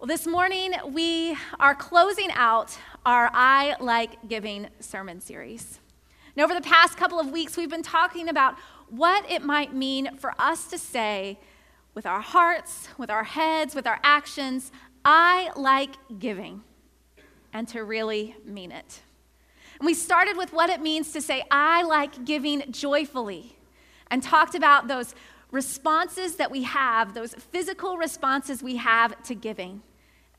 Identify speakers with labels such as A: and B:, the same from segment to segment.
A: Well, this morning we are closing out our I Like Giving sermon series. And over the past couple of weeks, we've been talking about what it might mean for us to say with our hearts, with our heads, with our actions, I like giving, and to really mean it. And we started with what it means to say, I like giving joyfully, and talked about those responses that we have, those physical responses we have to giving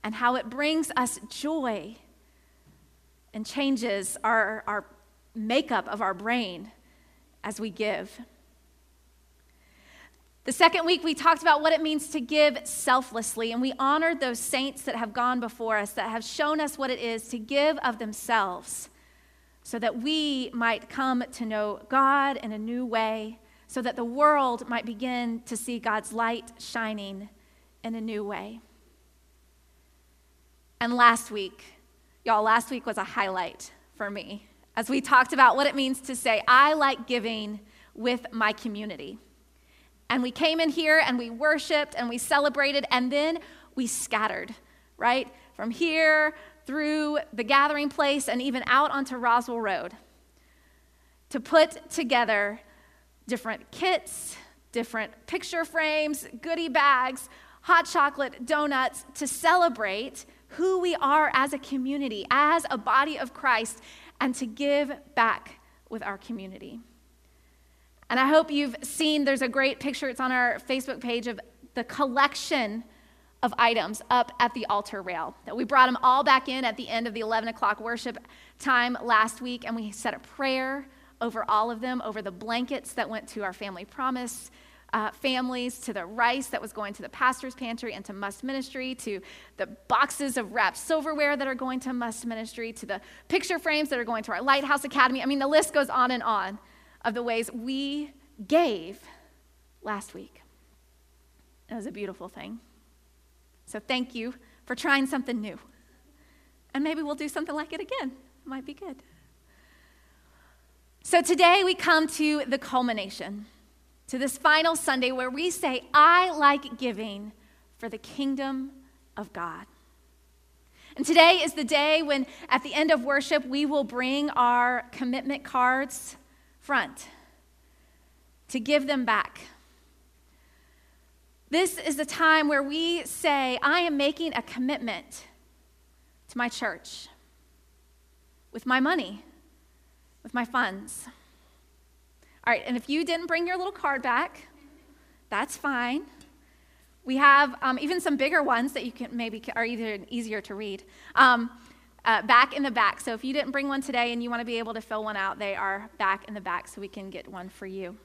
A: and how it brings us joy and changes our, our makeup of our brain as we give. The second week, we talked about what it means to give selflessly, and we honored those saints that have gone before us, that have shown us what it is to give of themselves, so that we might come to know God in a new way, so that the world might begin to see God's light shining in a new way. And last week, y'all, last week was a highlight for me as we talked about what it means to say, I like giving with my community. And we came in here and we worshiped and we celebrated and then we scattered, right? From here through the gathering place and even out onto Roswell Road to put together different kits, different picture frames, goodie bags, hot chocolate, donuts to celebrate who we are as a community, as a body of Christ, and to give back with our community. And I hope you've seen there's a great picture, it's on our Facebook page of the collection of items up at the altar rail. That we brought them all back in at the end of the 11 o'clock worship time last week, and we said a prayer over all of them, over the blankets that went to our family promise uh, families, to the rice that was going to the pastor's pantry and to Must Ministry, to the boxes of wrapped silverware that are going to Must Ministry, to the picture frames that are going to our Lighthouse Academy. I mean, the list goes on and on of the ways we gave last week. It was a beautiful thing. So thank you for trying something new. And maybe we'll do something like it again. It might be good. So today we come to the culmination to this final Sunday where we say, I like giving for the kingdom of God. And today is the day when, at the end of worship, we will bring our commitment cards front to give them back. This is the time where we say, I am making a commitment to my church with my money, with my funds. All right, and if you didn't bring your little card back, that's fine. We have um, even some bigger ones that you can maybe are either easier to read. Um, uh, back in the back. So if you didn't bring one today and you want to be able to fill one out, they are back in the back so we can get one for you.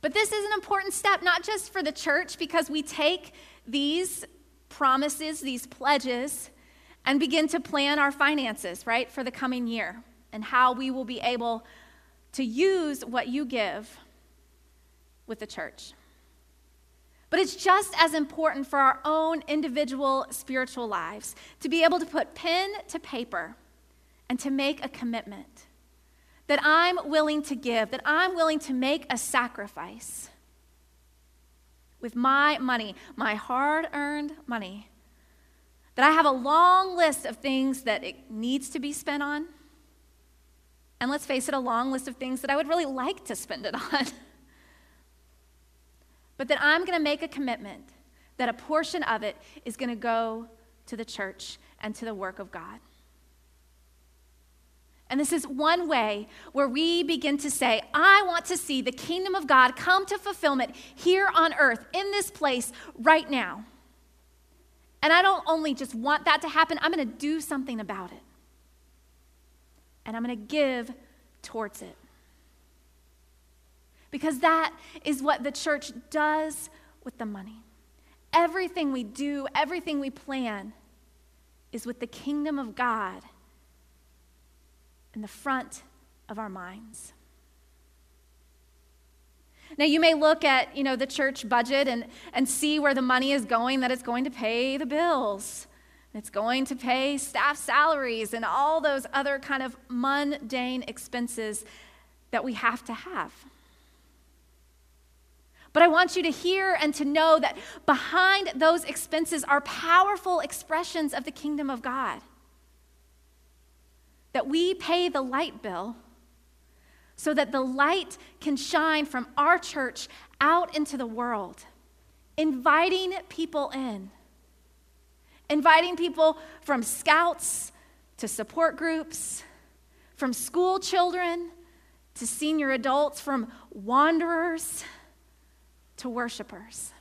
A: But this is an important step, not just for the church, because we take these promises, these pledges, and begin to plan our finances, right, for the coming year and how we will be able to use what you give with the church. But it's just as important for our own individual spiritual lives to be able to put pen to paper and to make a commitment that I'm willing to give, that I'm willing to make a sacrifice with my money, my hard earned money, that I have a long list of things that it needs to be spent on and let's face it, a long list of things that I would really like to spend it on. but that I'm going to make a commitment that a portion of it is going to go to the church and to the work of God. And this is one way where we begin to say, I want to see the kingdom of God come to fulfillment here on earth, in this place, right now. And I don't only just want that to happen, I'm going to do something about it and I'm going to give towards it. Because that is what the church does with the money. Everything we do, everything we plan is with the kingdom of God in the front of our minds. Now you may look at, you know, the church budget and, and see where the money is going, that it's going to pay the bills. It's going to pay staff salaries and all those other kind of mundane expenses that we have to have. But I want you to hear and to know that behind those expenses are powerful expressions of the kingdom of God. That we pay the light bill so that the light can shine from our church out into the world, inviting people in. Inviting people from scouts to support groups, from school children to senior adults, from wanderers to worshipers.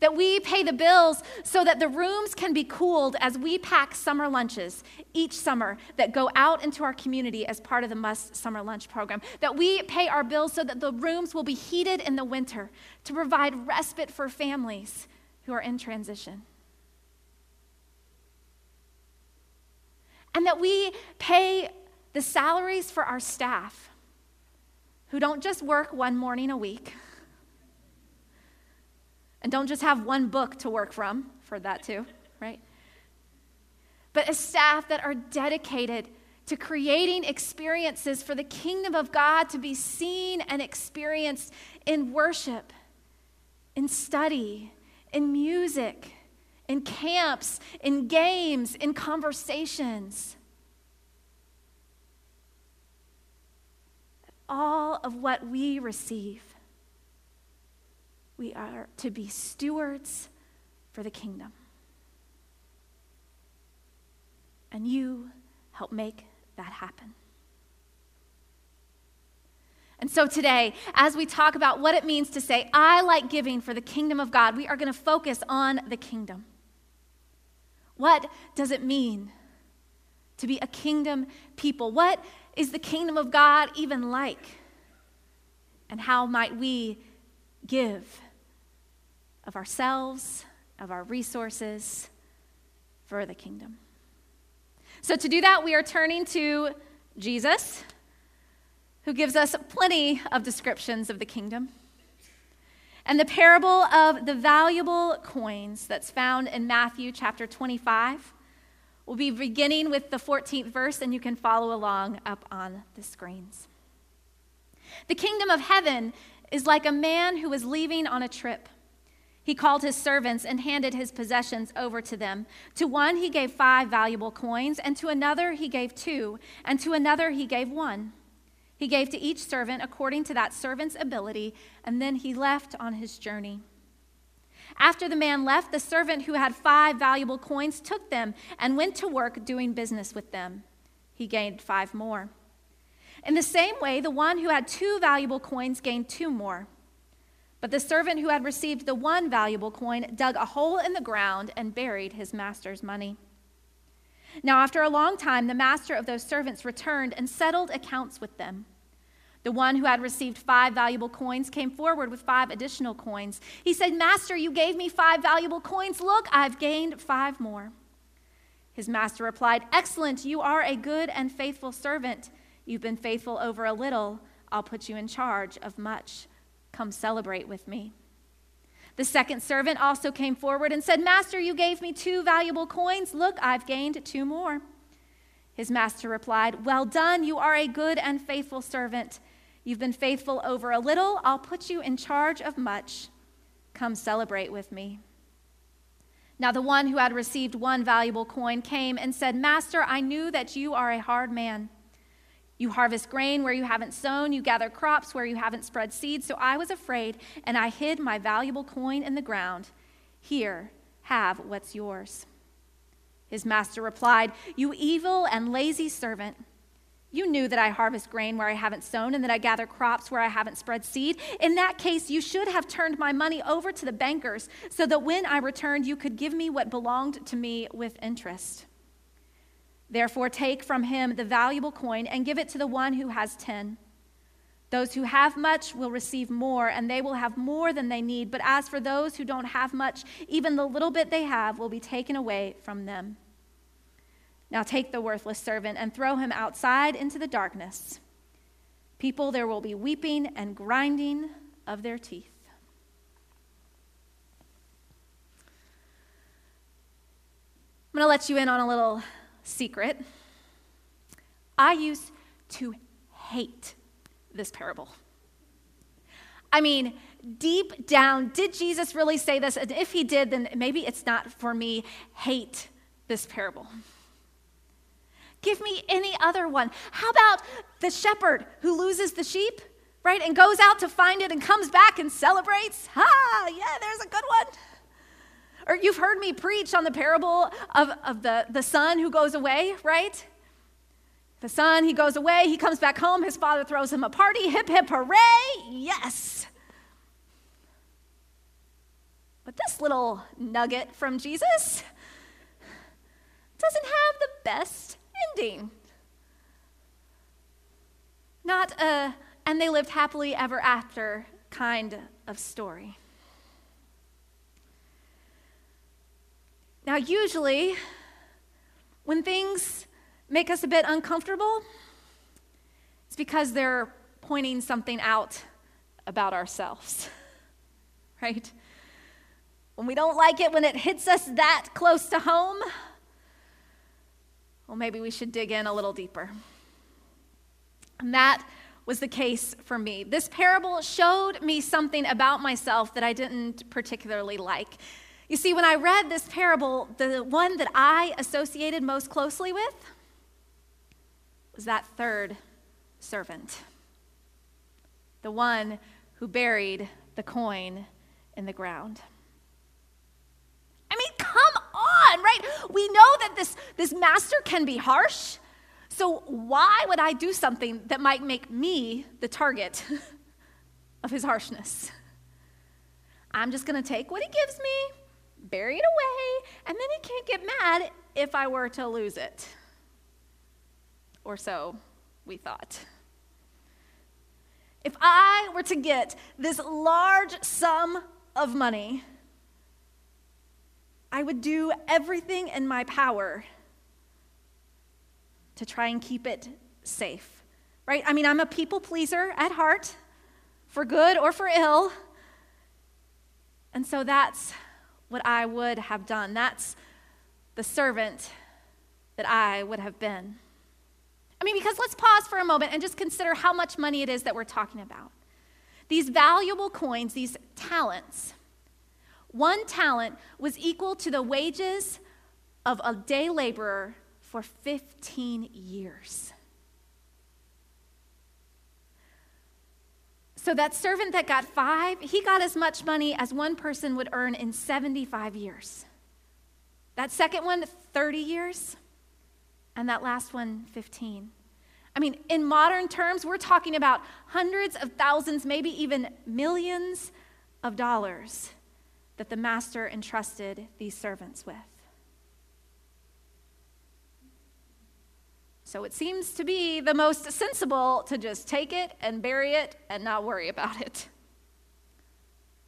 A: That we pay the bills so that the rooms can be cooled as we pack summer lunches each summer that go out into our community as part of the Must Summer Lunch program. That we pay our bills so that the rooms will be heated in the winter to provide respite for families who are in transition. And that we pay the salaries for our staff who don't just work one morning a week and don't just have one book to work from, for that too, right? But a staff that are dedicated to creating experiences for the kingdom of God to be seen and experienced in worship, in study, in music, in camps, in games, in conversations. All of what we receive, we are to be stewards for the kingdom. And you help make that happen. And so today, as we talk about what it means to say, I like giving for the kingdom of God, we are going to focus on the kingdom. What does it mean to be a kingdom people? What is the kingdom of God even like? And how might we give of ourselves, of our resources for the kingdom? So, to do that, we are turning to Jesus who gives us plenty of descriptions of the kingdom. And the parable of the valuable coins that's found in Matthew chapter 25 will be beginning with the 14th verse, and you can follow along up on the screens. The kingdom of heaven is like a man who was leaving on a trip. He called his servants and handed his possessions over to them. To one he gave five valuable coins, and to another he gave two, and to another he gave one he gave to each servant according to that servant's ability, and then he left on his journey. After the man left, the servant who had five valuable coins took them and went to work doing business with them. He gained five more. In the same way, the one who had two valuable coins gained two more. But the servant who had received the one valuable coin dug a hole in the ground and buried his master's money. Now, after a long time, the master of those servants returned and settled accounts with them. The one who had received five valuable coins came forward with five additional coins. He said, Master, you gave me five valuable coins. Look, I've gained five more. His master replied, Excellent, you are a good and faithful servant. You've been faithful over a little. I'll put you in charge of much. Come celebrate with me. The second servant also came forward and said, Master, you gave me two valuable coins. Look, I've gained two more. His master replied, Well done, you are a good and faithful servant. You've been faithful over a little, I'll put you in charge of much. Come celebrate with me. Now, the one who had received one valuable coin came and said, Master, I knew that you are a hard man you harvest grain where you haven't sown, you gather crops where you haven't spread seed. So I was afraid, and I hid my valuable coin in the ground. Here, have what's yours. His master replied, You evil and lazy servant. You knew that I harvest grain where I haven't sown and that I gather crops where I haven't spread seed. In that case, you should have turned my money over to the bankers so that when I returned, you could give me what belonged to me with interest. Therefore, take from him the valuable coin and give it to the one who has ten. Those who have much will receive more, and they will have more than they need. But as for those who don't have much, even the little bit they have will be taken away from them. Now take the worthless servant and throw him outside into the darkness. People, there will be weeping and grinding of their teeth. I'm going to let you in on a little secret. I used to hate this parable. I mean, deep down, did Jesus really say this? And if he did, then maybe it's not for me. Hate this parable. Give me any other one. How about the shepherd who loses the sheep, right, and goes out to find it and comes back and celebrates? Ha, yeah, there's a good one. Or you've heard me preach on the parable of, of the, the son who goes away, right? The son, he goes away, he comes back home, his father throws him a party, hip, hip, hooray, yes. But this little nugget from Jesus doesn't have the best ending. Not a, and they lived happily ever after kind of story. Now, usually, when things make us a bit uncomfortable, it's because they're pointing something out about ourselves, right? When we don't like it, when it hits us that close to home, well, maybe we should dig in a little deeper. And that was the case for me. This parable showed me something about myself that I didn't particularly like. You see, when I read this parable, the one that I associated most closely with was that third servant, the one who buried the coin in the ground. I mean, come on, right? We know that this, this master can be harsh. So, why would I do something that might make me the target of his harshness? I'm just going to take what he gives me, bury it away, and then he can't get mad if I were to lose it. Or so we thought. If I were to get this large sum of money, I would do everything in my power to try and keep it safe, right? I mean, I'm a people pleaser at heart, for good or for ill. And so that's what I would have done. That's the servant that I would have been. I mean, because let's pause for a moment and just consider how much money it is that we're talking about. These valuable coins, these talents, one talent was equal to the wages of a day laborer for 15 years. So that servant that got five, he got as much money as one person would earn in 75 years. That second one, 30 years. And that last one, 15. I mean, in modern terms, we're talking about hundreds of thousands, maybe even millions of dollars that the master entrusted these servants with. So it seems to be the most sensible to just take it and bury it and not worry about it.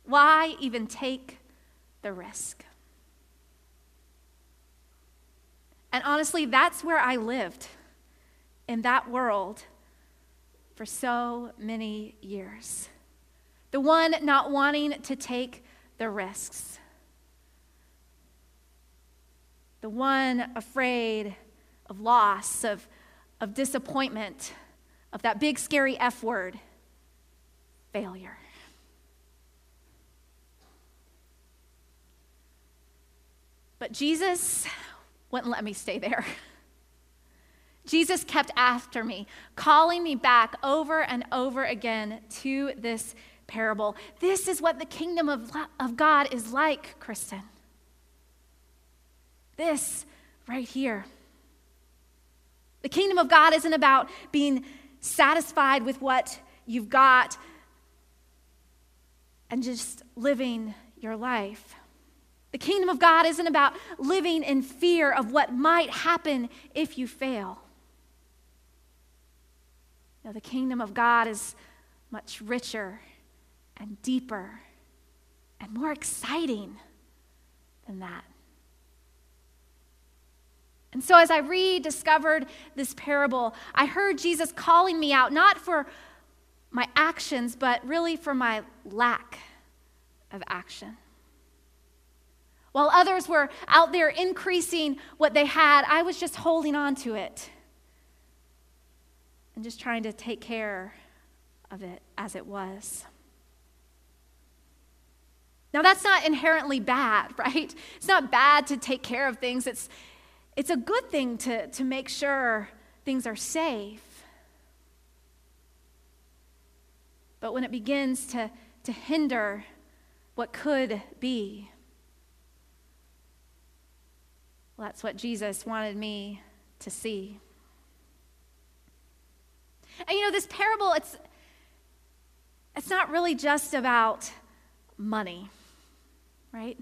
A: Why even take the risk? And honestly, that's where I lived in that world for so many years. The one not wanting to take the risks. The one afraid of loss, of, of disappointment, of that big scary F word failure. But Jesus wouldn't let me stay there. Jesus kept after me, calling me back over and over again to this parable. This is what the kingdom of, of God is like, Kristen. This right here. The kingdom of God isn't about being satisfied with what you've got and just living your life. The kingdom of God isn't about living in fear of what might happen if you fail. No, the kingdom of God is much richer and deeper and more exciting than that. And so, as I rediscovered this parable, I heard Jesus calling me out, not for my actions, but really for my lack of action. While others were out there increasing what they had, I was just holding on to it and just trying to take care of it as it was. Now, that's not inherently bad, right? It's not bad to take care of things. It's, it's a good thing to, to make sure things are safe. But when it begins to, to hinder what could be, well, that's what Jesus wanted me to see. And you know, this parable, it's, it's not really just about money, right?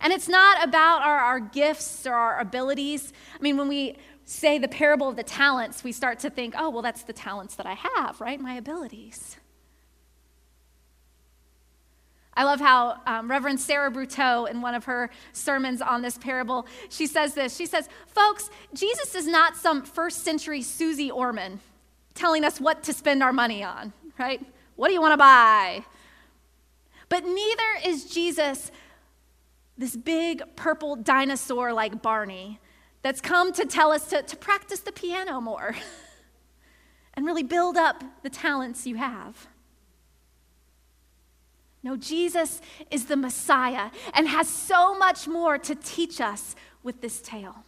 A: And it's not about our, our gifts or our abilities. I mean, when we say the parable of the talents, we start to think, oh, well, that's the talents that I have, right? My abilities. I love how um, Reverend Sarah Bruteau, in one of her sermons on this parable, she says this. She says, Folks, Jesus is not some first century Suze Orman telling us what to spend our money on, right? What do you want to buy? But neither is Jesus this big purple dinosaur like Barney that's come to tell us to, to practice the piano more and really build up the talents you have. No, Jesus is the Messiah and has so much more to teach us with this tale.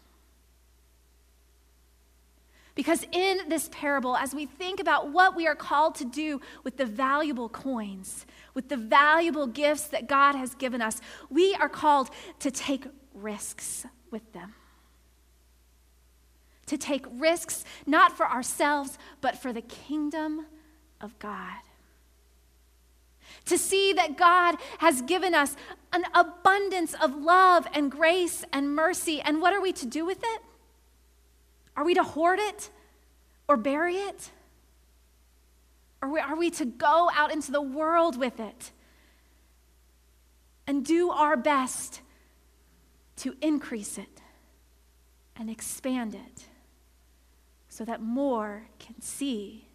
A: Because in this parable, as we think about what we are called to do with the valuable coins, with the valuable gifts that God has given us, we are called to take risks with them. To take risks not for ourselves, but for the kingdom of God to see that God has given us an abundance of love and grace and mercy. And what are we to do with it? Are we to hoard it or bury it? Or are we to go out into the world with it and do our best to increase it and expand it so that more can see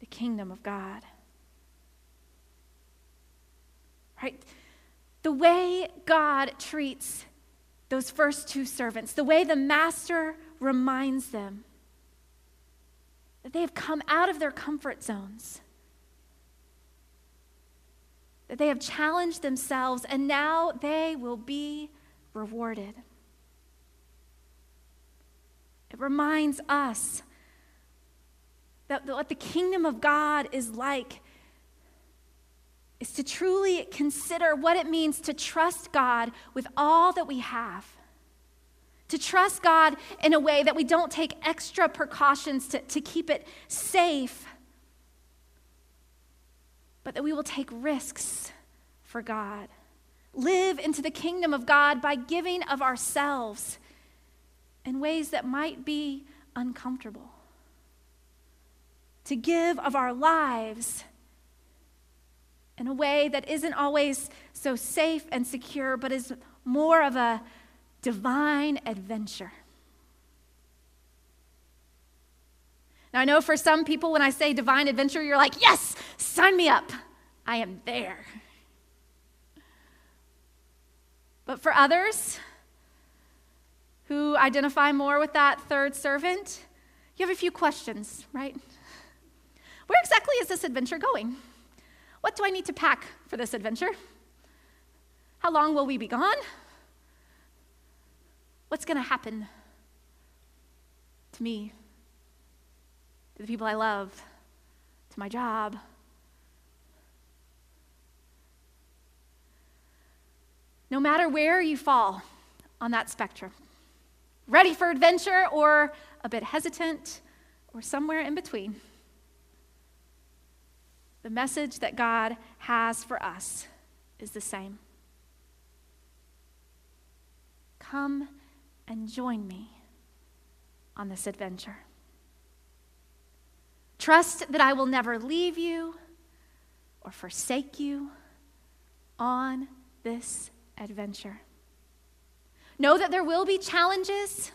A: the kingdom of God? right? The way God treats those first two servants, the way the master reminds them that they have come out of their comfort zones, that they have challenged themselves, and now they will be rewarded. It reminds us that what the kingdom of God is like is to truly consider what it means to trust God with all that we have. To trust God in a way that we don't take extra precautions to, to keep it safe, but that we will take risks for God. Live into the kingdom of God by giving of ourselves in ways that might be uncomfortable. To give of our lives in a way that isn't always so safe and secure, but is more of a divine adventure. Now, I know for some people, when I say divine adventure, you're like, yes, sign me up. I am there. But for others who identify more with that third servant, you have a few questions, right? Where exactly is this adventure going? What do I need to pack for this adventure? How long will we be gone? What's going to happen to me, to the people I love, to my job? No matter where you fall on that spectrum, ready for adventure or a bit hesitant or somewhere in between. The message that God has for us is the same. Come and join me on this adventure. Trust that I will never leave you or forsake you on this adventure. Know that there will be challenges.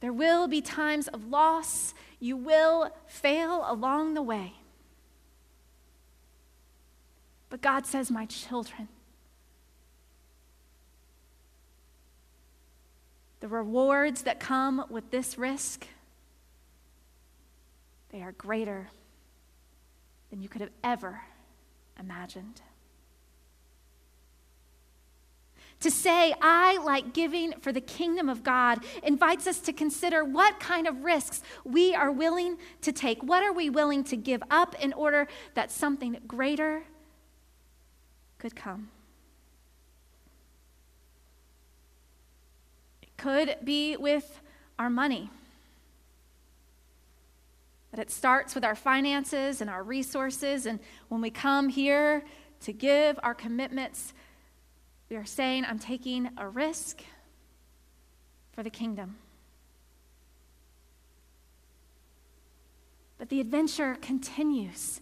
A: There will be times of loss. You will fail along the way. But God says, My children, the rewards that come with this risk, they are greater than you could have ever imagined. To say, I like giving for the kingdom of God, invites us to consider what kind of risks we are willing to take. What are we willing to give up in order that something greater could come? Could be with our money. That it starts with our finances and our resources, and when we come here to give our commitments, we are saying, I'm taking a risk for the kingdom. But the adventure continues,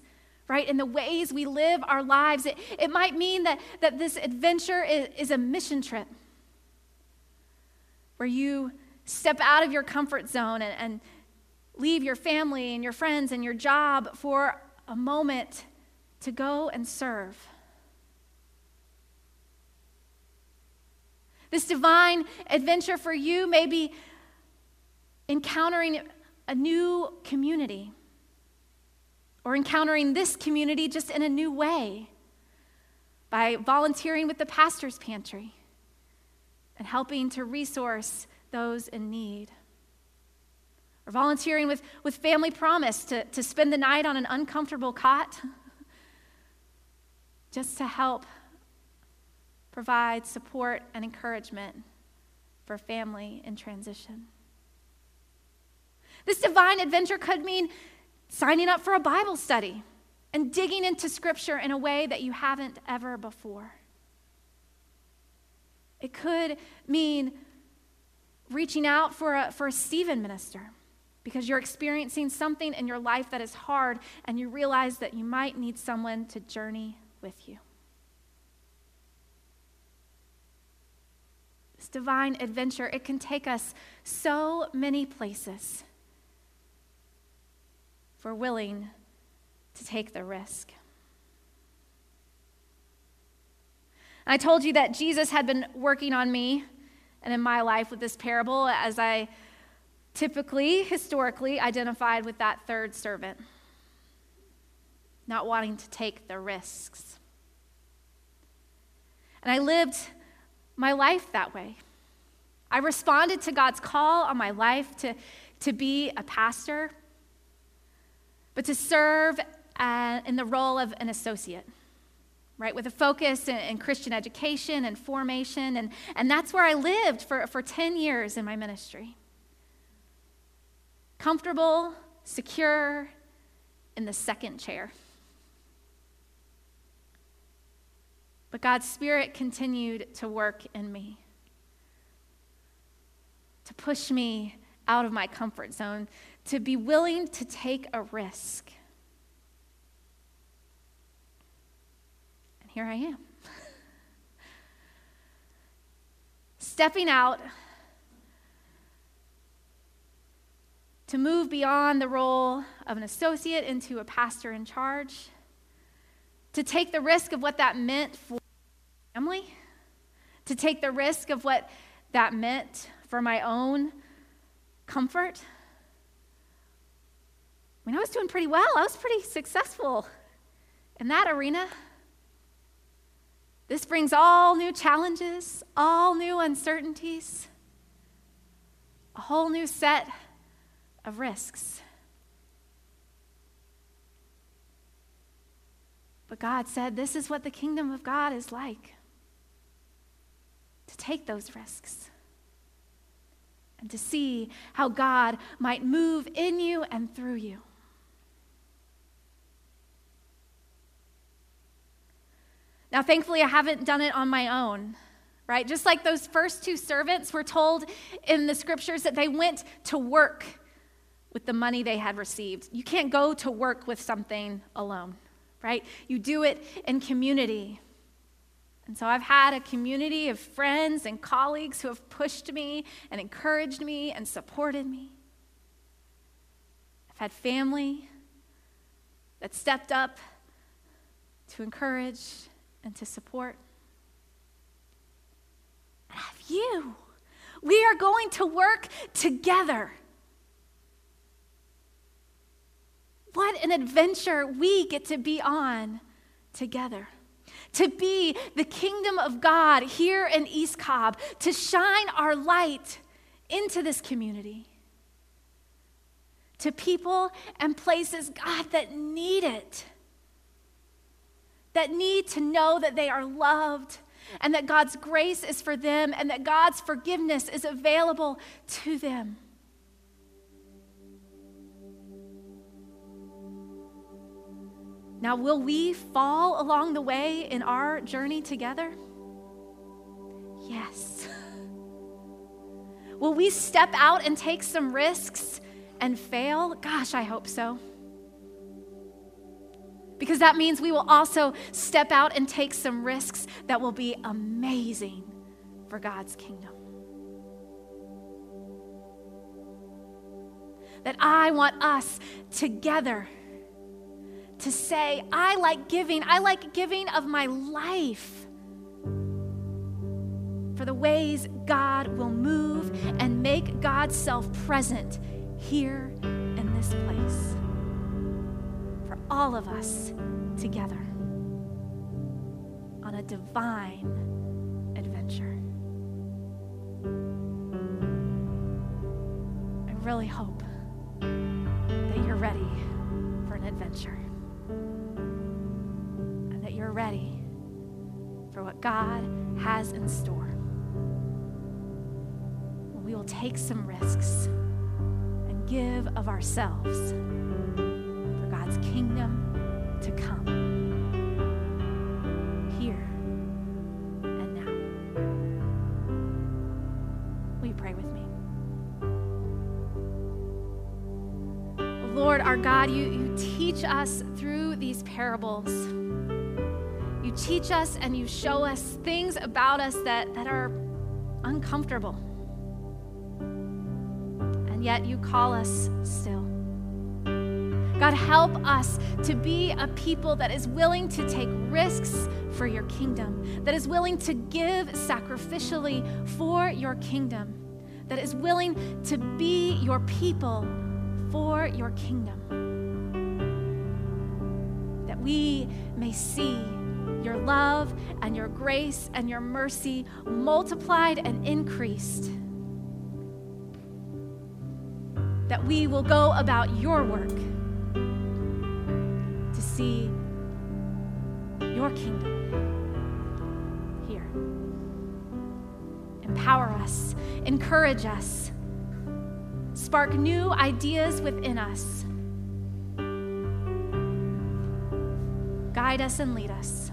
A: right? In the ways we live our lives. It, it might mean that, that this adventure is, is a mission trip where you step out of your comfort zone and, and leave your family and your friends and your job for a moment to go and serve. This divine adventure for you may be encountering a new community or encountering this community just in a new way by volunteering with the pastor's pantry and helping to resource those in need. Or volunteering with, with Family Promise to, to spend the night on an uncomfortable cot just to help provide support and encouragement for family in transition. This divine adventure could mean signing up for a Bible study and digging into Scripture in a way that you haven't ever before. It could mean reaching out for a, for a Stephen minister because you're experiencing something in your life that is hard and you realize that you might need someone to journey with you. this divine adventure, it can take us so many places if we're willing to take the risk. I told you that Jesus had been working on me and in my life with this parable as I typically, historically, identified with that third servant, not wanting to take the risks. And I lived my life that way. I responded to God's call on my life to, to be a pastor, but to serve uh, in the role of an associate, right? With a focus in, in, Christian education and formation. And, and that's where I lived for, for 10 years in my ministry. Comfortable, secure, in the second chair. But God's Spirit continued to work in me, to push me out of my comfort zone, to be willing to take a risk. Here I am. Stepping out to move beyond the role of an associate into a pastor in charge, to take the risk of what that meant for family, to take the risk of what that meant for my own comfort. I mean, I was doing pretty well. I was pretty successful in that arena. This brings all new challenges, all new uncertainties, a whole new set of risks. But God said, This is what the kingdom of God is like to take those risks and to see how God might move in you and through you. Now, thankfully, I haven't done it on my own, right? Just like those first two servants were told in the scriptures that they went to work with the money they had received. You can't go to work with something alone, right? You do it in community. And so I've had a community of friends and colleagues who have pushed me and encouraged me and supported me. I've had family that stepped up to encourage and to support. I have you. We are going to work together. What an adventure we get to be on together. To be the kingdom of God here in East Cobb, to shine our light into this community, to people and places, God, that need it, that need to know that they are loved and that God's grace is for them and that God's forgiveness is available to them. Now, will we fall along the way in our journey together? Yes. Will we step out and take some risks and fail? Gosh, I hope so. Because that means we will also step out and take some risks that will be amazing for God's kingdom. That I want us together to say, I like giving, I like giving of my life for the ways God will move and make God's self present here in this place. All of us together on a divine adventure. I really hope that you're ready for an adventure and that you're ready for what God has in store we will take some risks and give of ourselves God's kingdom to come here and now. Will you pray with me? Lord, our God, you, you teach us through these parables. You teach us and you show us things about us that, that are uncomfortable And yet you call us still. God, help us to be a people that is willing to take risks for your kingdom, that is willing to give sacrificially for your kingdom, that is willing to be your people for your kingdom. That we may see your love and your grace and your mercy multiplied and increased that we will go about your work see your kingdom here. Empower us, encourage us, spark new ideas within us. Guide us and lead us